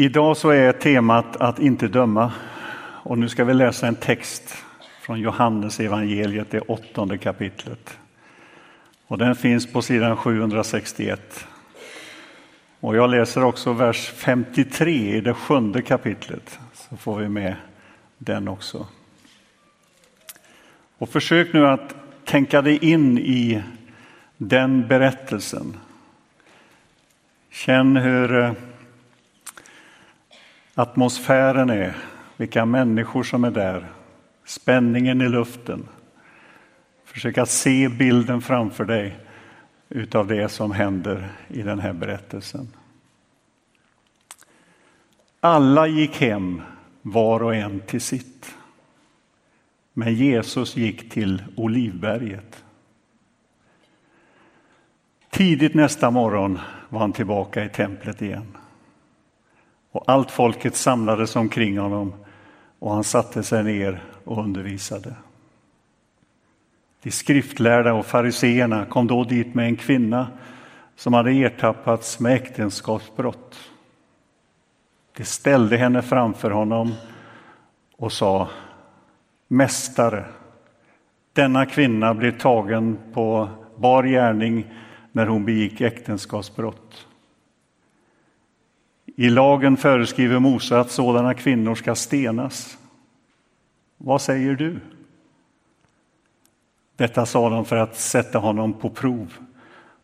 Idag så är temat att inte döma och nu ska vi läsa en text från Johannes evangeliet, det åttonde kapitlet. Och den finns på sidan 761. Och jag läser också vers 53 i det sjunde kapitlet, så får vi med den också. Och försök nu att tänka dig in i den berättelsen. Känn hur eh, atmosfären är, vilka människor som är där, spänningen i luften. Försök att se bilden framför dig utav det som händer i den här berättelsen. Alla gick hem, var och en till sitt. Men Jesus gick till Olivberget. Tidigt nästa morgon var han tillbaka i templet igen. Och allt folket samlades omkring honom och han satte sig ner och undervisade. De skriftlärda och fariseerna kom då dit med en kvinna som hade ertappats med äktenskapsbrott. De ställde henne framför honom och sa Mästare, denna kvinna blev tagen på bar gärning när hon begick äktenskapsbrott. I lagen föreskriver Mose att sådana kvinnor ska stenas. Vad säger du? Detta sa de för att sätta honom på prov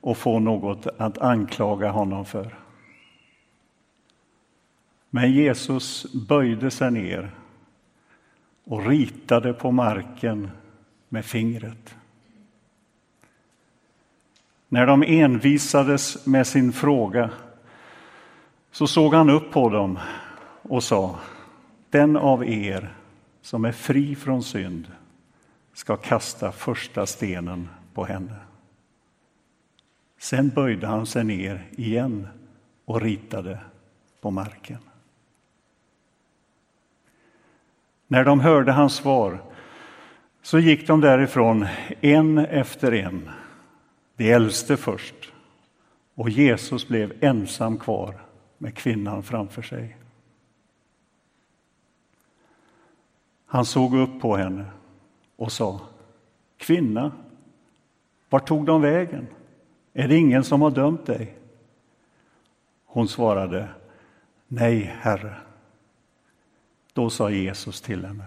och få något att anklaga honom för. Men Jesus böjde sig ner och ritade på marken med fingret. När de envisades med sin fråga så såg han upp på dem och sa Den av er som är fri från synd ska kasta första stenen på henne. Sen böjde han sig ner igen och ritade på marken. När de hörde hans svar så gick de därifrån en efter en, de äldste först, och Jesus blev ensam kvar med kvinnan framför sig. Han såg upp på henne och sa Kvinna, vart tog de vägen? Är det ingen som har dömt dig? Hon svarade Nej, Herre. Då sa Jesus till henne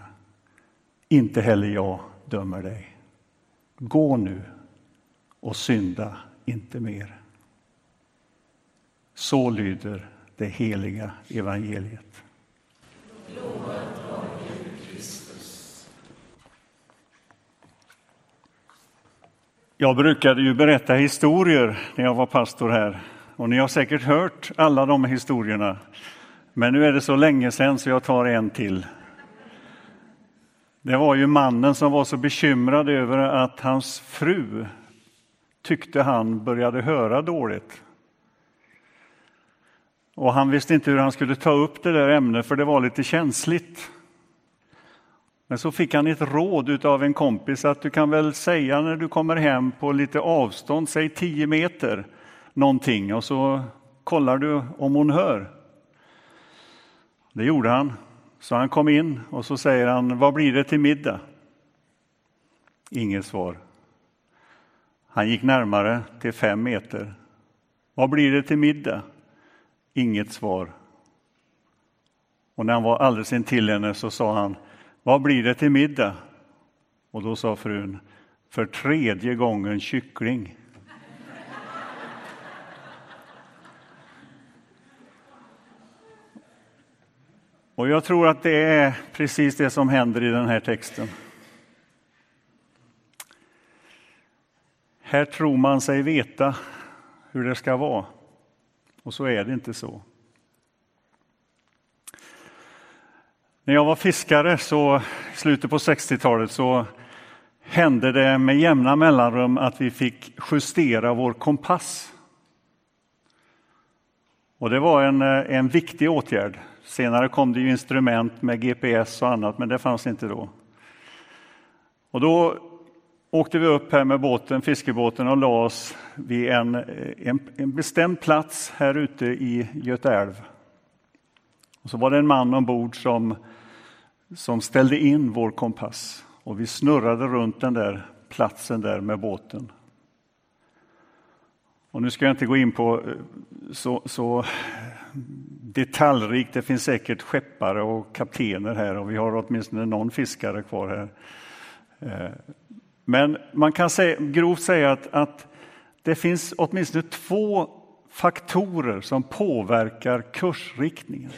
Inte heller jag dömer dig. Gå nu och synda inte mer. Så lyder det heliga evangeliet. Jag brukade ju berätta historier när jag var pastor här och ni har säkert hört alla de historierna. Men nu är det så länge sedan så jag tar en till. Det var ju mannen som var så bekymrad över att hans fru tyckte han började höra dåligt. Och han visste inte hur han skulle ta upp det där ämnet för det var lite känsligt. Men så fick han ett råd av en kompis att du kan väl säga när du kommer hem på lite avstånd, säg 10 meter någonting och så kollar du om hon hör. Det gjorde han. Så han kom in och så säger han, vad blir det till middag? Inget svar. Han gick närmare till fem meter. Vad blir det till middag? Inget svar. Och när han var alldeles intill henne så sa han, vad blir det till middag? Och då sa frun, för tredje gången kyckling. Och jag tror att det är precis det som händer i den här texten. Här tror man sig veta hur det ska vara, och så är det inte så. När jag var fiskare så, i slutet på 60-talet så hände det med jämna mellanrum att vi fick justera vår kompass. Och det var en, eh, en viktig åtgärd. Senare kom det ju instrument med GPS och annat, men det fanns inte då. Och då åkte vi upp här med båten, fiskebåten och la oss vid en, en, en bestämd plats här ute i Göta älv. Och så var det en man ombord som, som ställde in vår kompass och vi snurrade runt den där platsen där med båten. Och nu ska jag inte gå in på eh, så, så detaljrikt, det finns säkert skeppare och kaptener här och vi har åtminstone någon fiskare kvar här. Eh, men man kan säga, grovt säga att, att det finns åtminstone två faktorer som påverkar kursriktningen.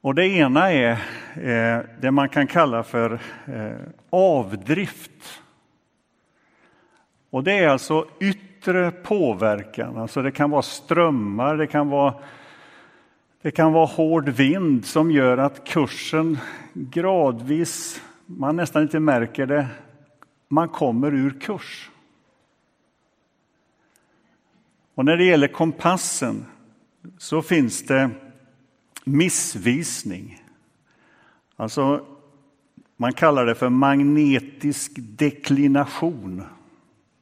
Och det ena är eh, det man kan kalla för eh, avdrift. Och det är alltså yttre påverkan, alltså det kan vara strömmar, det kan vara, det kan vara hård vind som gör att kursen gradvis, man nästan inte märker det, man kommer ur kurs. Och när det gäller kompassen så finns det missvisning. Alltså, man kallar det för magnetisk deklination.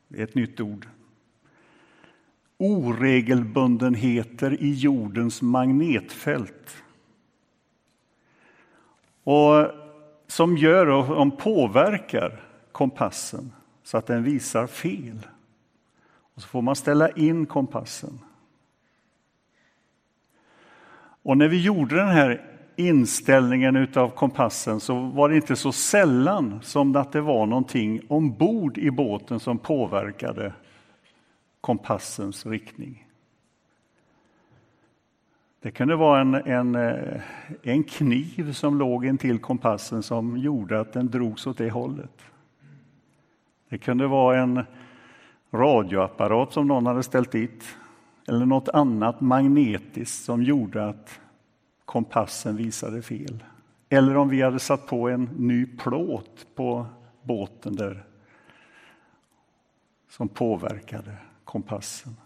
Det är ett nytt ord. Oregelbundenheter i jordens magnetfält. Och som gör och påverkar kompassen så att den visar fel. Och så får man ställa in kompassen. Och när vi gjorde den här inställningen av kompassen så var det inte så sällan som att det var någonting ombord i båten som påverkade kompassens riktning. Det kunde vara en, en, eh, en kniv som låg intill kompassen som gjorde att den drogs åt det hållet. Det kunde vara en radioapparat som någon hade ställt dit eller något annat magnetiskt som gjorde att kompassen visade fel. Eller om vi hade satt på en ny plåt på båten där som påverkade kompassen.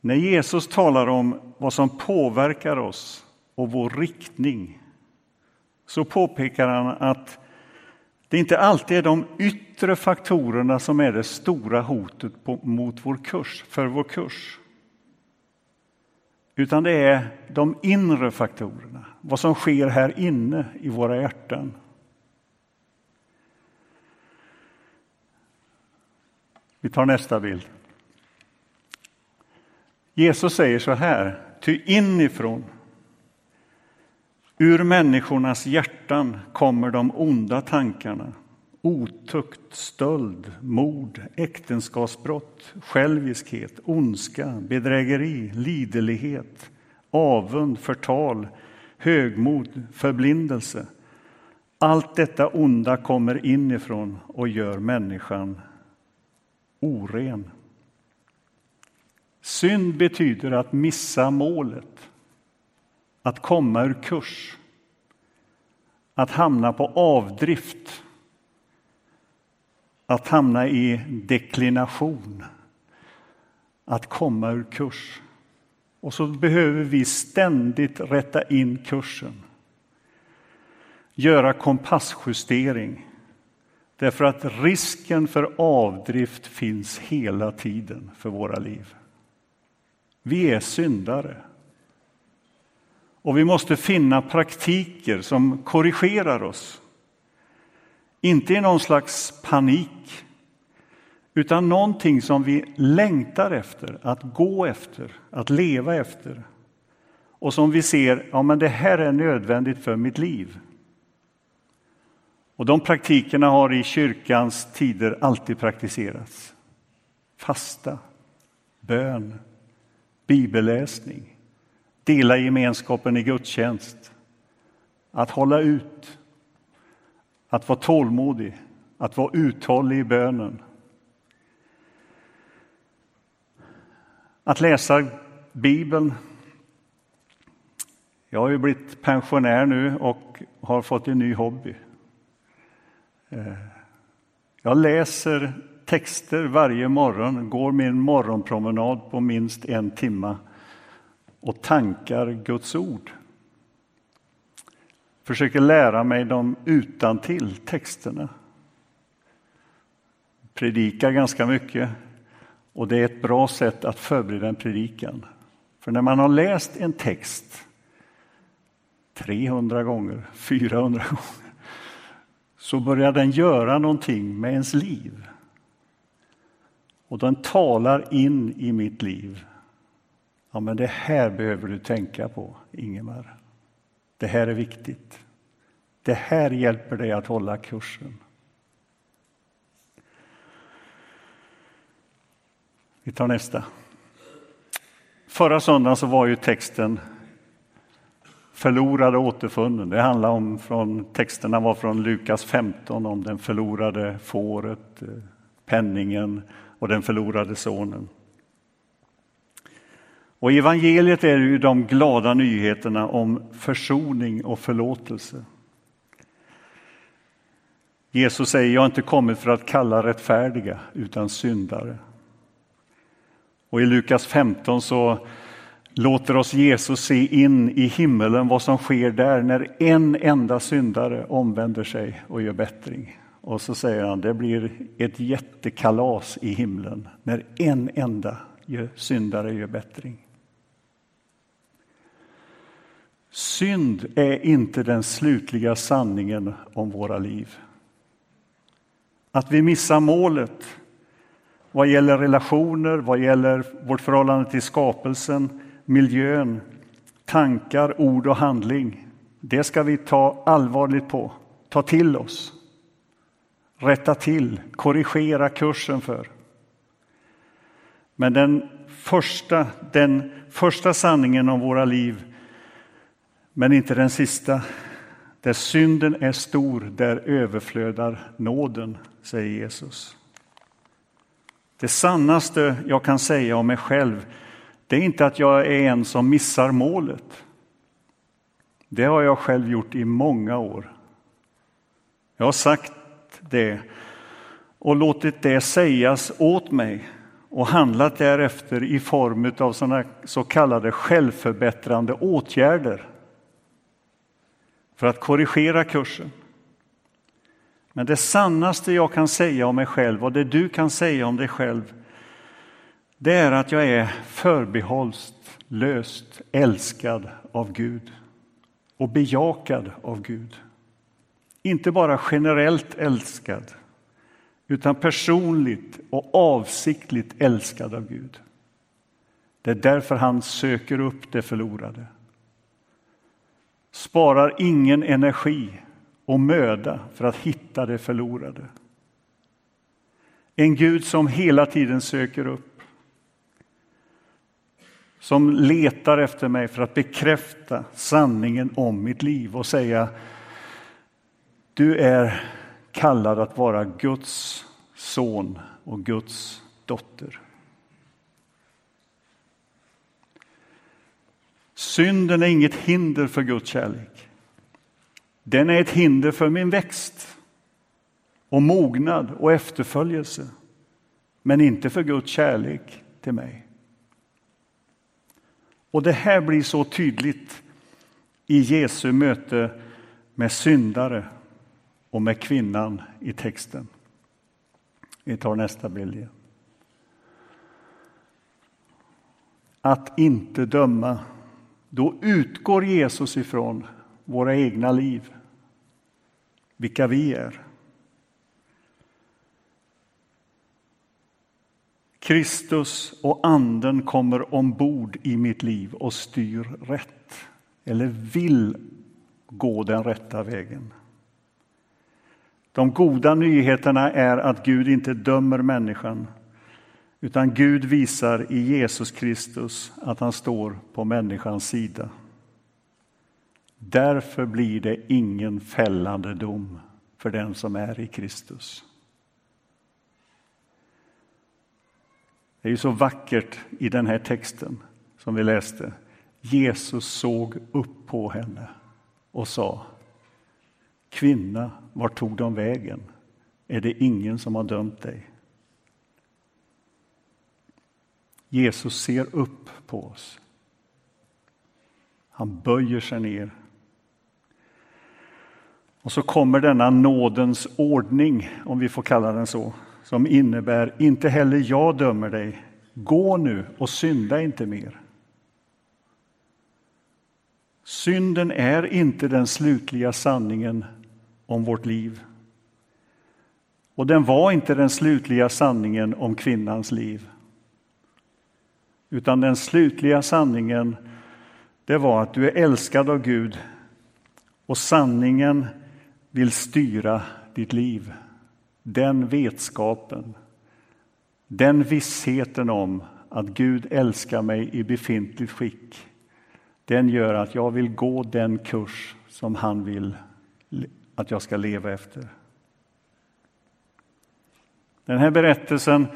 När Jesus talar om vad som påverkar oss och vår riktning så påpekar han att det inte alltid är de yttre faktorerna som är det stora hotet på, mot vår kurs, för vår kurs. Utan det är de inre faktorerna, vad som sker här inne i våra hjärtan. Vi tar nästa bild. Jesus säger så här, ty inifrån Ur människornas hjärtan kommer de onda tankarna. Otukt, stöld, mord, äktenskapsbrott, själviskhet, ondska, bedrägeri, liderlighet, avund, förtal, högmod, förblindelse. Allt detta onda kommer inifrån och gör människan oren. Synd betyder att missa målet att komma ur kurs, att hamna på avdrift, att hamna i deklination, att komma ur kurs. Och så behöver vi ständigt rätta in kursen, göra kompassjustering därför att risken för avdrift finns hela tiden för våra liv. Vi är syndare. Och vi måste finna praktiker som korrigerar oss. Inte i någon slags panik, utan någonting som vi längtar efter, att gå efter, att leva efter. Och som vi ser, ja men det här är nödvändigt för mitt liv. Och de praktikerna har i kyrkans tider alltid praktiserats. Fasta, bön, bibelläsning, dela gemenskapen i gudstjänst, att hålla ut, att vara tålmodig, att vara uthållig i bönen. Att läsa Bibeln. Jag har ju blivit pensionär nu och har fått en ny hobby. Eh, jag läser texter varje morgon, går min morgonpromenad på minst en timme och tankar Guds ord. Försöker lära mig dem utan till texterna. Predikar ganska mycket Och det är ett bra sätt att förbereda en predikan. För när man har läst en text 300 gånger, 400 gånger, så börjar den göra någonting med ens liv. Och den talar in i mitt liv. Ja, men det här behöver du tänka på, Ingemar. Det här är viktigt. Det här hjälper dig att hålla kursen. Vi tar nästa. Förra söndagen så var ju texten förlorade återfunnen. Det handlar om från texterna var från Lukas 15 om den förlorade fåret, eh, penningen och den förlorade sonen. Och evangeliet är ju de glada nyheterna om försoning och förlåtelse. Jesus säger, jag har inte kommit för att kalla rättfärdiga utan syndare. Och i Lukas 15 så låter oss Jesus se in i himmelen vad som sker där när en enda syndare omvänder sig och gör bättring. Och så säger han, det blir ett jättekalas i himlen när en enda syndare gör bättring. Synd är inte den slutliga sanningen om våra liv. Att vi missar målet vad gäller relationer, vad gäller vårt förhållande till skapelsen, miljön, tankar, ord och handling. Det ska vi ta allvarligt på, ta till oss, rätta till, korrigera kursen för. Men den första, den första sanningen om våra liv, men inte den sista, där synden är stor, där överflödar nåden, säger Jesus. Det sannaste jag kan säga om mig själv, det är inte att jag är en som missar målet. Det har jag själv gjort i många år. Jag har sagt det och låtit det sägas åt mig och handlat därefter i form av såna så kallade självförbättrande åtgärder för att korrigera kursen. Men det sannaste jag kan säga om mig själv och det du kan säga om dig själv det är att jag är förbehållslöst älskad av Gud och bejakad av Gud. Inte bara generellt älskad utan personligt och avsiktligt älskad av Gud. Det är därför han söker upp det förlorade. Sparar ingen energi och möda för att hitta det förlorade. En Gud som hela tiden söker upp. Som letar efter mig för att bekräfta sanningen om mitt liv och säga du är kallad att vara Guds son och Guds dotter. Synden är inget hinder för Guds kärlek. Den är ett hinder för min växt och mognad och efterföljelse, men inte för Guds kärlek till mig. Och det här blir så tydligt i Jesu möte med syndare och med kvinnan i texten. Vi tar nästa bild igen. Att inte döma, då utgår Jesus ifrån våra egna liv, vilka vi är. Kristus och Anden kommer ombord i mitt liv och styr rätt, eller vill gå den rätta vägen. De goda nyheterna är att Gud inte dömer människan utan Gud visar i Jesus Kristus att han står på människans sida. Därför blir det ingen fällande dom för den som är i Kristus. Det är ju så vackert i den här texten som vi läste. Jesus såg upp på henne och sa Kvinna, vart tog de vägen? Är det ingen som har dömt dig? Jesus ser upp på oss. Han böjer sig ner och så kommer denna nådens ordning, om vi får kalla den så, som innebär inte heller jag dömer dig. Gå nu och synda inte mer. Synden är inte den slutliga sanningen om vårt liv. Och den var inte den slutliga sanningen om kvinnans liv. Utan den slutliga sanningen, det var att du är älskad av Gud och sanningen vill styra ditt liv. Den vetskapen, den vissheten om att Gud älskar mig i befintligt skick, den gör att jag vill gå den kurs som han vill att jag ska leva efter. Den här berättelsen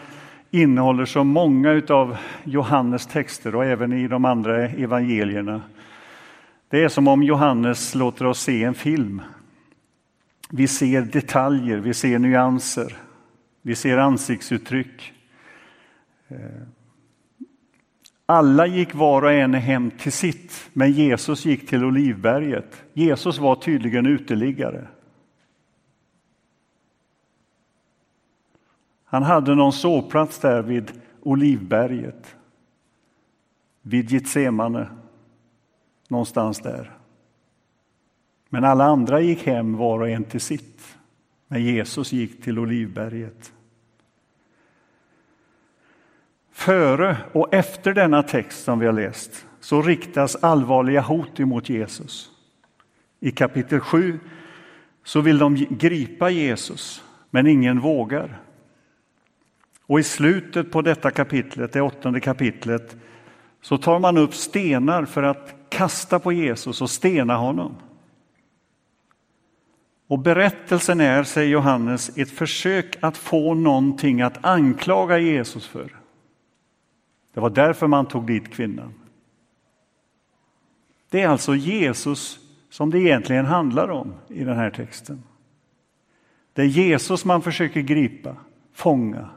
innehåller så många av Johannes texter och även i de andra evangelierna. Det är som om Johannes låter oss se en film. Vi ser detaljer, vi ser nyanser, vi ser ansiktsuttryck. Eh, alla gick var och en hem till sitt, men Jesus gick till Olivberget. Jesus var tydligen uteliggare. Han hade någon sovplats där vid Olivberget, vid Getsemane, någonstans där. Men alla andra gick hem var och en till sitt. Men Jesus gick till Olivberget. Före och efter denna text som vi har läst så riktas allvarliga hot emot Jesus. I kapitel 7 så vill de gripa Jesus, men ingen vågar. Och i slutet på detta kapitlet, det åttonde kapitlet, så tar man upp stenar för att kasta på Jesus och stena honom. Och berättelsen är, säger Johannes, ett försök att få någonting att anklaga Jesus för. Det var därför man tog dit kvinnan. Det är alltså Jesus som det egentligen handlar om i den här texten. Det är Jesus man försöker gripa, fånga.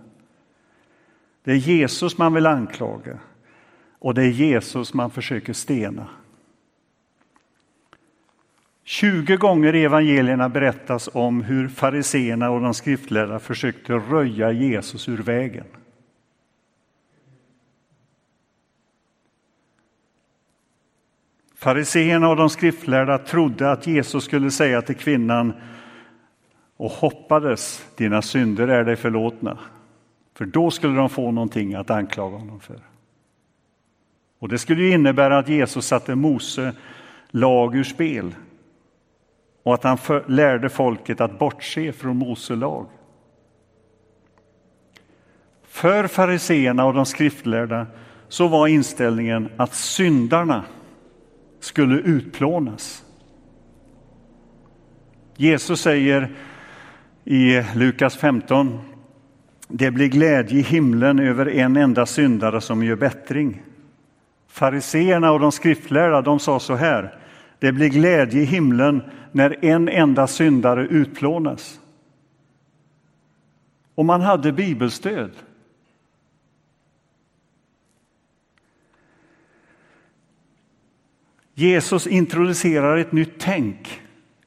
Det är Jesus man vill anklaga och det är Jesus man försöker stena. 20 gånger i evangelierna berättas om hur fariseerna och de skriftlärda försökte röja Jesus ur vägen. Fariseerna och de skriftlärda trodde att Jesus skulle säga till kvinnan och hoppades, dina synder är dig förlåtna. För då skulle de få någonting att anklaga honom för. Och det skulle innebära att Jesus satte Mose lag ur spel och att han för, lärde folket att bortse från Mose lag. För fariseerna och de skriftlärda så var inställningen att syndarna skulle utplånas. Jesus säger i Lukas 15 det blir glädje i himlen över en enda syndare som gör bättring. Fariseerna och de skriftlärda de sa så här. Det blir glädje i himlen när en enda syndare utplånas. Och man hade bibelstöd. Jesus introducerar ett nytt tänk,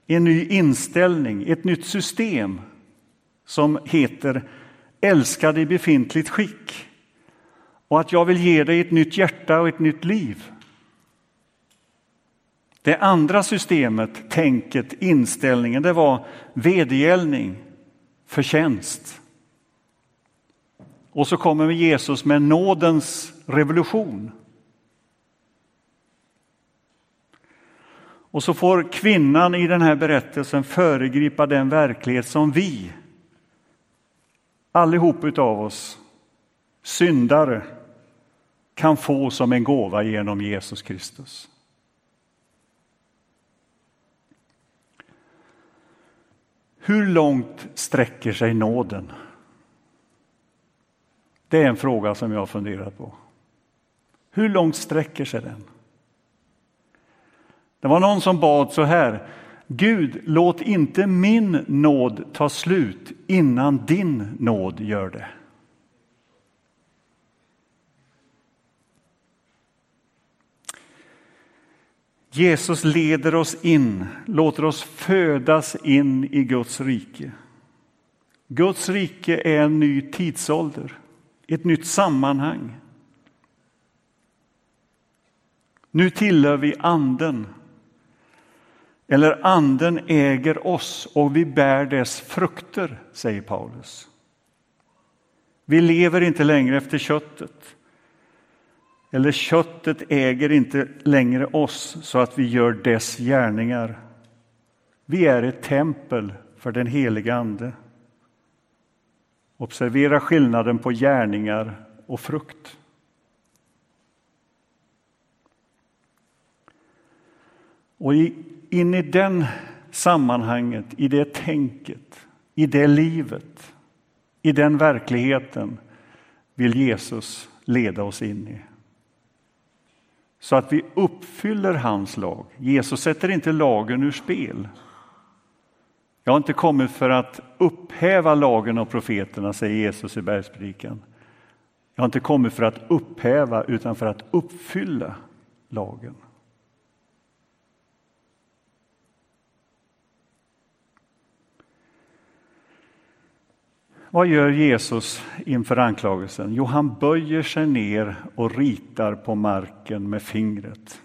en ny inställning, ett nytt system som heter älskad i befintligt skick och att jag vill ge dig ett nytt hjärta och ett nytt liv. Det andra systemet, tänket, inställningen, det var vedergällning, förtjänst. Och så kommer Jesus med nådens revolution. Och så får kvinnan i den här berättelsen föregripa den verklighet som vi allihop utav oss, syndare, kan få som en gåva genom Jesus Kristus. Hur långt sträcker sig nåden? Det är en fråga som jag har funderat på. Hur långt sträcker sig den? Det var någon som bad så här. Gud, låt inte min nåd ta slut innan din nåd gör det. Jesus leder oss in, låter oss födas in i Guds rike. Guds rike är en ny tidsålder, ett nytt sammanhang. Nu tillhör vi anden. Eller anden äger oss och vi bär dess frukter, säger Paulus. Vi lever inte längre efter köttet. Eller köttet äger inte längre oss så att vi gör dess gärningar. Vi är ett tempel för den heliga Ande. Observera skillnaden på gärningar och frukt. Och in i den sammanhanget, i det tänket, i det livet, i den verkligheten vill Jesus leda oss in i. Så att vi uppfyller hans lag. Jesus sätter inte lagen ur spel. Jag har inte kommit för att upphäva lagen och profeterna, säger Jesus i bergspredikan. Jag har inte kommit för att upphäva, utan för att uppfylla lagen. Vad gör Jesus inför anklagelsen? Jo, han böjer sig ner och ritar på marken med fingret.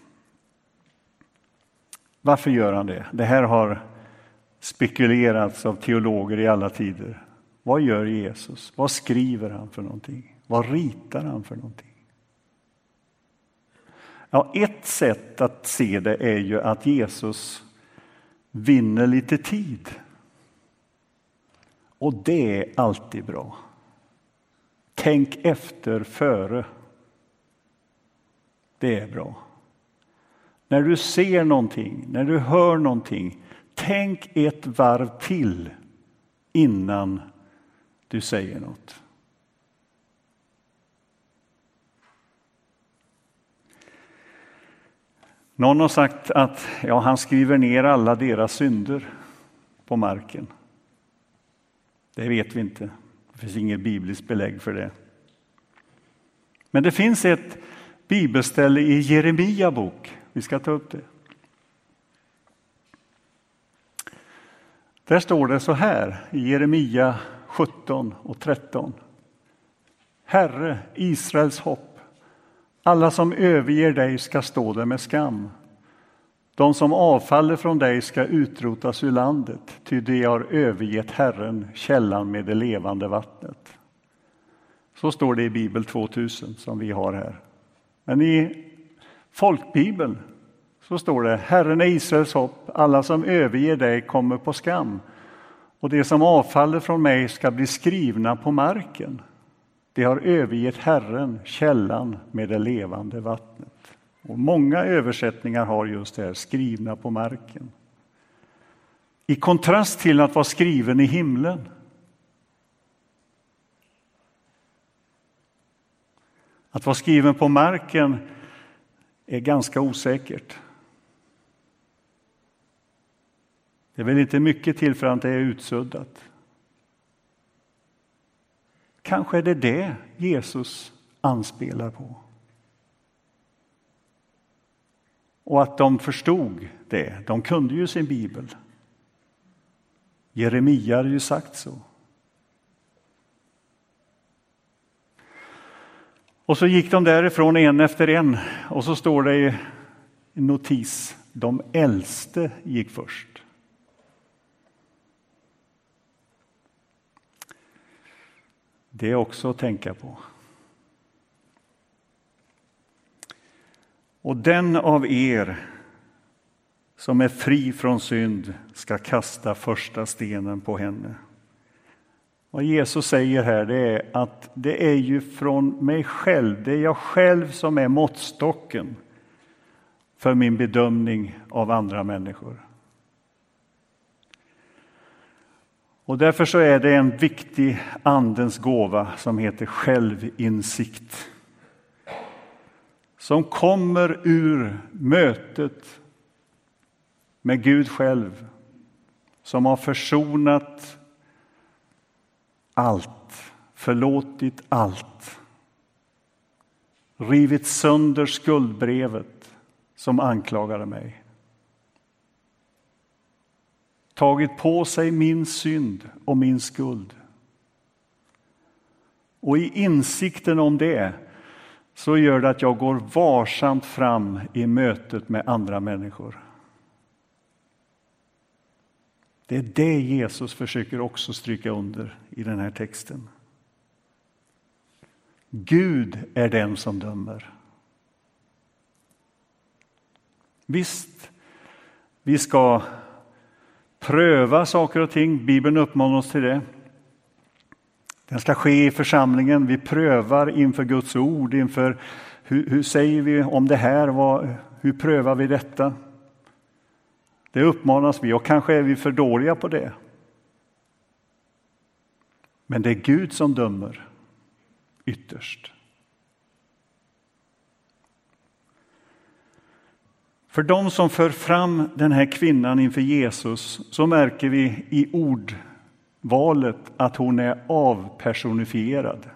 Varför gör han det? Det här har spekulerats av teologer i alla tider. Vad gör Jesus? Vad skriver han för någonting? Vad ritar han för någonting? Ja, ett sätt att se det är ju att Jesus vinner lite tid. Och det är alltid bra. Tänk efter före. Det är bra. När du ser någonting, när du hör någonting, tänk ett varv till innan du säger något. Någon har sagt att ja, han skriver ner alla deras synder på marken. Det vet vi inte. Det finns inget bibliskt belägg för det. Men det finns ett bibelställe i Jeremia bok. Vi ska ta upp det. Där står det så här i Jeremia 17 och 13. Herre, Israels hopp, alla som överger dig ska stå där med skam. De som avfaller från dig ska utrotas ur landet, ty de har övergett Herren, källan med det levande vattnet. Så står det i Bibel 2000 som vi har här. Men i folkbibeln så står det Herren är Israels hopp, alla som överger dig kommer på skam och de som avfaller från mig ska bli skrivna på marken. De har övergett Herren, källan med det levande vattnet. Och många översättningar har just det här, skrivna på marken. I kontrast till att vara skriven i himlen. Att vara skriven på marken är ganska osäkert. Det är väl inte mycket till för att det är utsuddat. Kanske är det det Jesus anspelar på. Och att de förstod det. De kunde ju sin bibel. Jeremia hade ju sagt så. Och så gick de därifrån en efter en och så står det i en notis, de äldste gick först. Det är också att tänka på. Och den av er som är fri från synd ska kasta första stenen på henne. Vad Jesus säger här det är att det är ju från mig själv, det är jag själv som är måttstocken för min bedömning av andra människor. Och därför så är det en viktig Andens gåva som heter självinsikt som kommer ur mötet med Gud själv som har försonat allt, förlåtit allt rivit sönder skuldbrevet som anklagade mig tagit på sig min synd och min skuld. Och i insikten om det så gör det att jag går varsamt fram i mötet med andra människor. Det är det Jesus försöker också stryka under i den här texten. Gud är den som dömer. Visst, vi ska pröva saker och ting. Bibeln uppmanar oss till det. Den ska ske i församlingen. Vi prövar inför Guds ord, inför hur, hur säger vi om det här? Vad, hur prövar vi detta? Det uppmanas vi och kanske är vi för dåliga på det. Men det är Gud som dömer ytterst. För de som för fram den här kvinnan inför Jesus så märker vi i ord Valet att hon är avpersonifierad.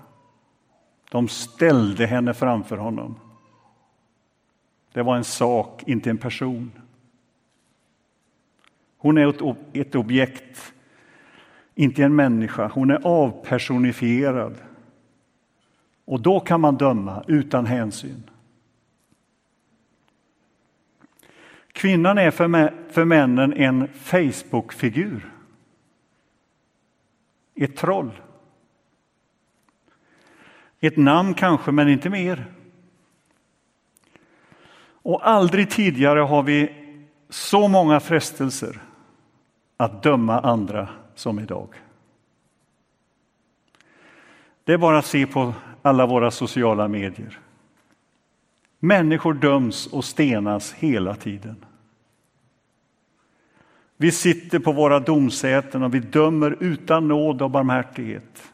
De ställde henne framför honom. Det var en sak, inte en person. Hon är ett objekt, inte en människa. Hon är avpersonifierad. Och då kan man döma utan hänsyn. Kvinnan är för, för männen en Facebook-figur. Ett troll. Ett namn kanske, men inte mer. Och aldrig tidigare har vi så många frestelser att döma andra som idag. Det är bara att se på alla våra sociala medier. Människor döms och stenas hela tiden. Vi sitter på våra domsäten och vi dömer utan nåd och barmhärtighet.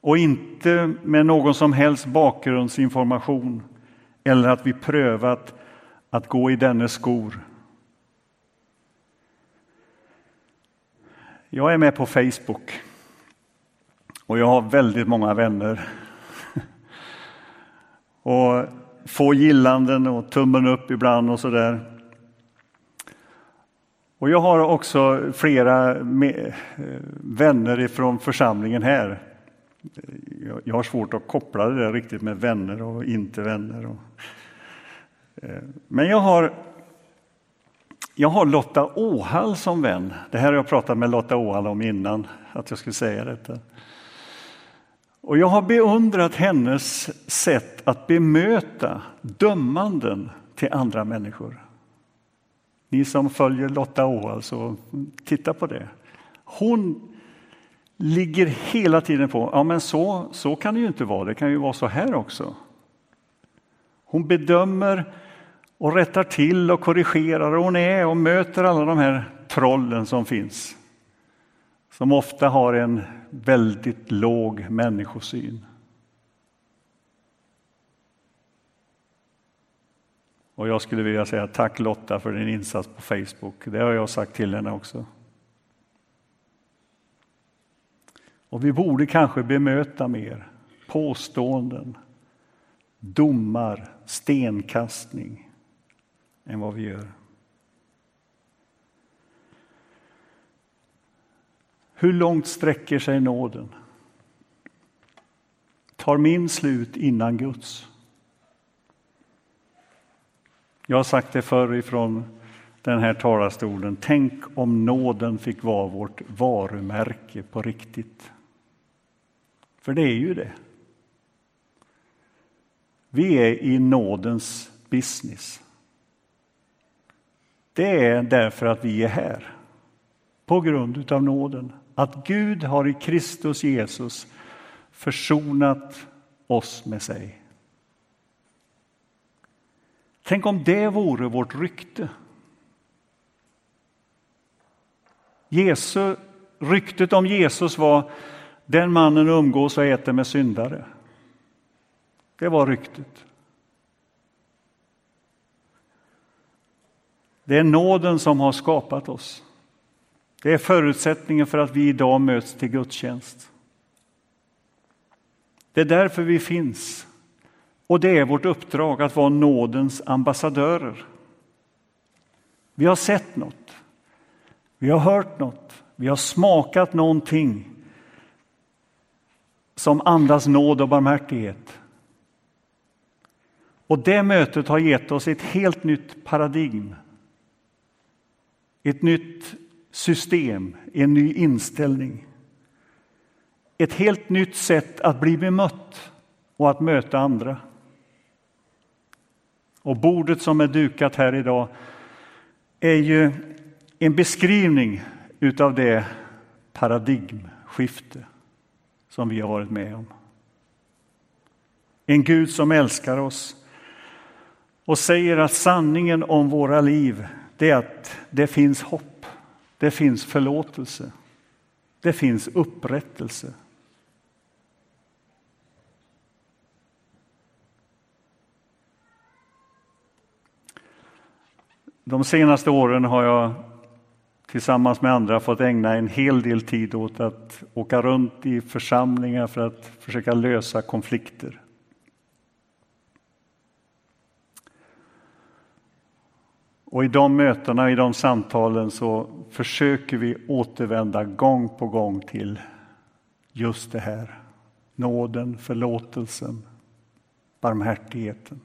Och inte med någon som helst bakgrundsinformation eller att vi prövat att gå i dennes skor. Jag är med på Facebook och jag har väldigt många vänner. och få gillanden och tummen upp ibland och så där. Och jag har också flera eh, vänner från församlingen här. Jag har svårt att koppla det där riktigt med vänner och inte vänner. Eh, men jag har, jag har Lotta Åhall som vän. Det här har jag pratat med Lotta Åhall om innan, att jag skulle säga detta. Och jag har beundrat hennes sätt att bemöta dömanden till andra människor. Ni som följer Lotta Å, alltså, titta på det. Hon ligger hela tiden på, ja men så, så kan det ju inte vara, det kan ju vara så här också. Hon bedömer och rättar till och korrigerar och hon är och möter alla de här trollen som finns. Som ofta har en väldigt låg människosyn. Och jag skulle vilja säga tack Lotta för din insats på Facebook. Det har jag sagt till henne också. Och vi borde kanske bemöta mer påståenden, domar, stenkastning än vad vi gör. Hur långt sträcker sig nåden? Tar min slut innan Guds? Jag har sagt det förr ifrån den här talarstolen. Tänk om nåden fick vara vårt varumärke på riktigt. För det är ju det. Vi är i nådens business. Det är därför att vi är här, på grund av nåden. Att Gud har i Kristus Jesus försonat oss med sig. Tänk om det vore vårt rykte. Jesu, ryktet om Jesus var den mannen umgås och äter med syndare. Det var ryktet. Det är nåden som har skapat oss. Det är förutsättningen för att vi idag möts till gudstjänst. Det är därför vi finns. Och det är vårt uppdrag att vara nådens ambassadörer. Vi har sett något, vi har hört något, vi har smakat någonting. som andas nåd och barmhärtighet. Och det mötet har gett oss ett helt nytt paradigm. Ett nytt system, en ny inställning. Ett helt nytt sätt att bli bemött och att möta andra. Och bordet som är dukat här idag är ju en beskrivning utav det paradigmskifte som vi har varit med om. En Gud som älskar oss och säger att sanningen om våra liv det är att det finns hopp, det finns förlåtelse, det finns upprättelse. De senaste åren har jag tillsammans med andra fått ägna en hel del tid åt att åka runt i församlingar för att försöka lösa konflikter. Och i de mötena, i de samtalen så försöker vi återvända gång på gång till just det här. Nåden, förlåtelsen, barmhärtigheten.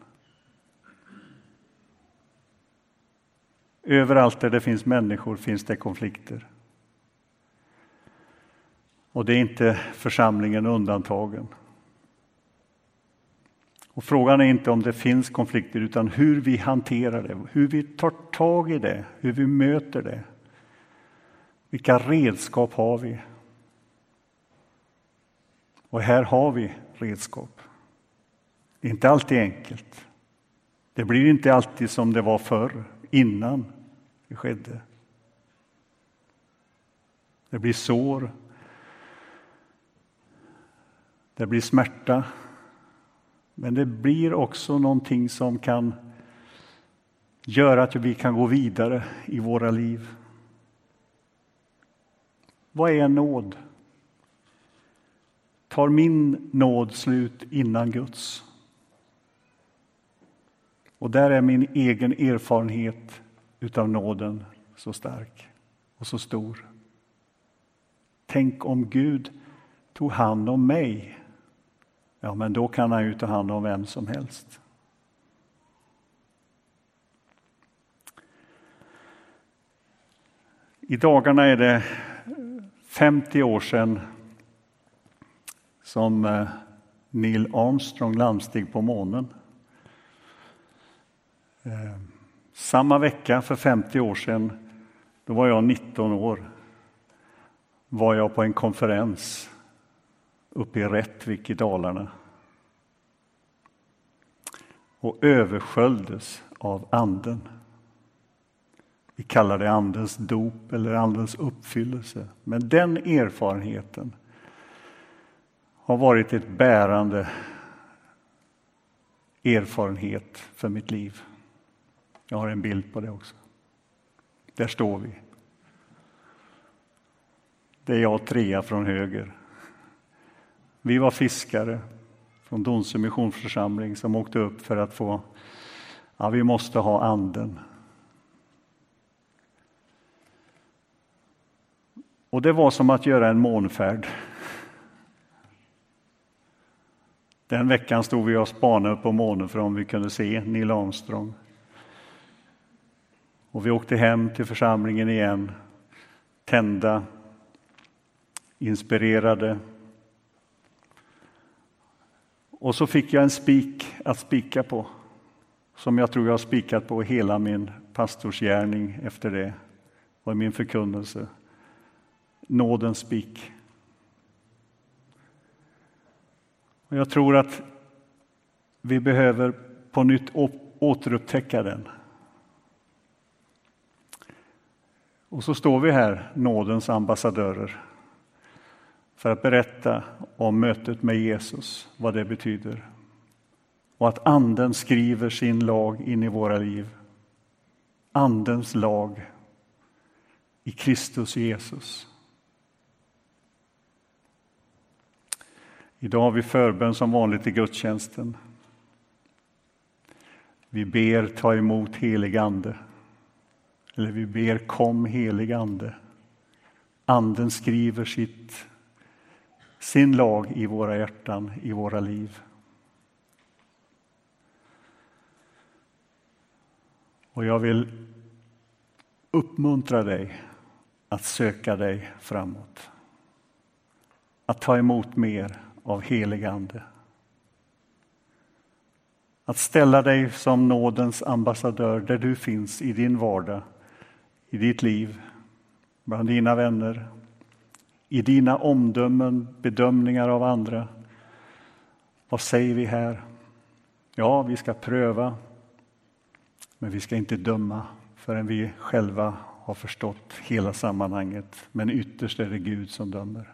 Överallt där det finns människor finns det konflikter. Och det är inte församlingen undantagen. Och frågan är inte om det finns konflikter utan hur vi hanterar det, hur vi tar tag i det, hur vi möter det. Vilka redskap har vi? Och här har vi redskap. Det är inte alltid enkelt. Det blir inte alltid som det var förr, innan det skedde. Det blir sår. Det blir smärta. Men det blir också någonting som kan göra att vi kan gå vidare i våra liv. Vad är nåd? Tar min nåd slut innan Guds? Och där är min egen erfarenhet utav nåden så stark och så stor. Tänk om Gud tog hand om mig. Ja, men då kan han ju ta hand om vem som helst. I dagarna är det 50 år sedan som eh, Neil Armstrong landsteg på månen. Eh, samma vecka för 50 år sedan, då var jag 19 år, var jag på en konferens uppe i Rättvik i Dalarna och översköljdes av Anden. Vi kallar det Andens dop eller Andens uppfyllelse. Men den erfarenheten har varit ett bärande erfarenhet för mitt liv. Jag har en bild på det också. Där står vi. Det är jag trea från höger. Vi var fiskare från Donsö missionsförsamling som åkte upp för att få, ja vi måste ha anden. Och det var som att göra en månfärd. Den veckan stod vi och spanade på månen för om vi kunde se Neil Armstrong. Och vi åkte hem till församlingen igen, tända, inspirerade. Och så fick jag en spik att spika på, som jag tror jag har spikat på hela min pastorsgärning efter det och min förkunnelse. Nådens spik. Och jag tror att vi behöver på nytt återupptäcka den. Och så står vi här, nådens ambassadörer, för att berätta om mötet med Jesus, vad det betyder. Och att Anden skriver sin lag in i våra liv. Andens lag i Kristus Jesus. Idag har vi förbön som vanligt i gudstjänsten. Vi ber ta emot helig Ande. Eller vi ber kom helig Ande. Anden skriver sitt, sin lag i våra hjärtan, i våra liv. Och jag vill uppmuntra dig att söka dig framåt. Att ta emot mer av helig Ande. Att ställa dig som nådens ambassadör där du finns i din vardag, i ditt liv, bland dina vänner, i dina omdömen, bedömningar av andra. Vad säger vi här? Ja, vi ska pröva, men vi ska inte döma förrän vi själva har förstått hela sammanhanget. Men ytterst är det Gud som dömer.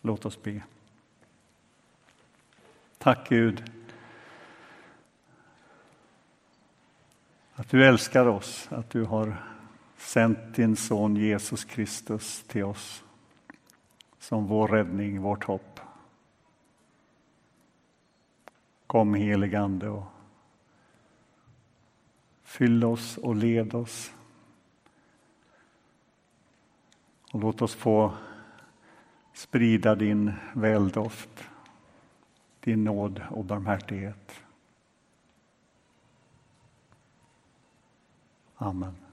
Låt oss be. Tack Gud att du älskar oss, att du har sänt din son Jesus Kristus till oss som vår räddning, vårt hopp. Kom heligande och fyll oss och led oss. Och låt oss få sprida din väldoft, din nåd och barmhärtighet. Amen.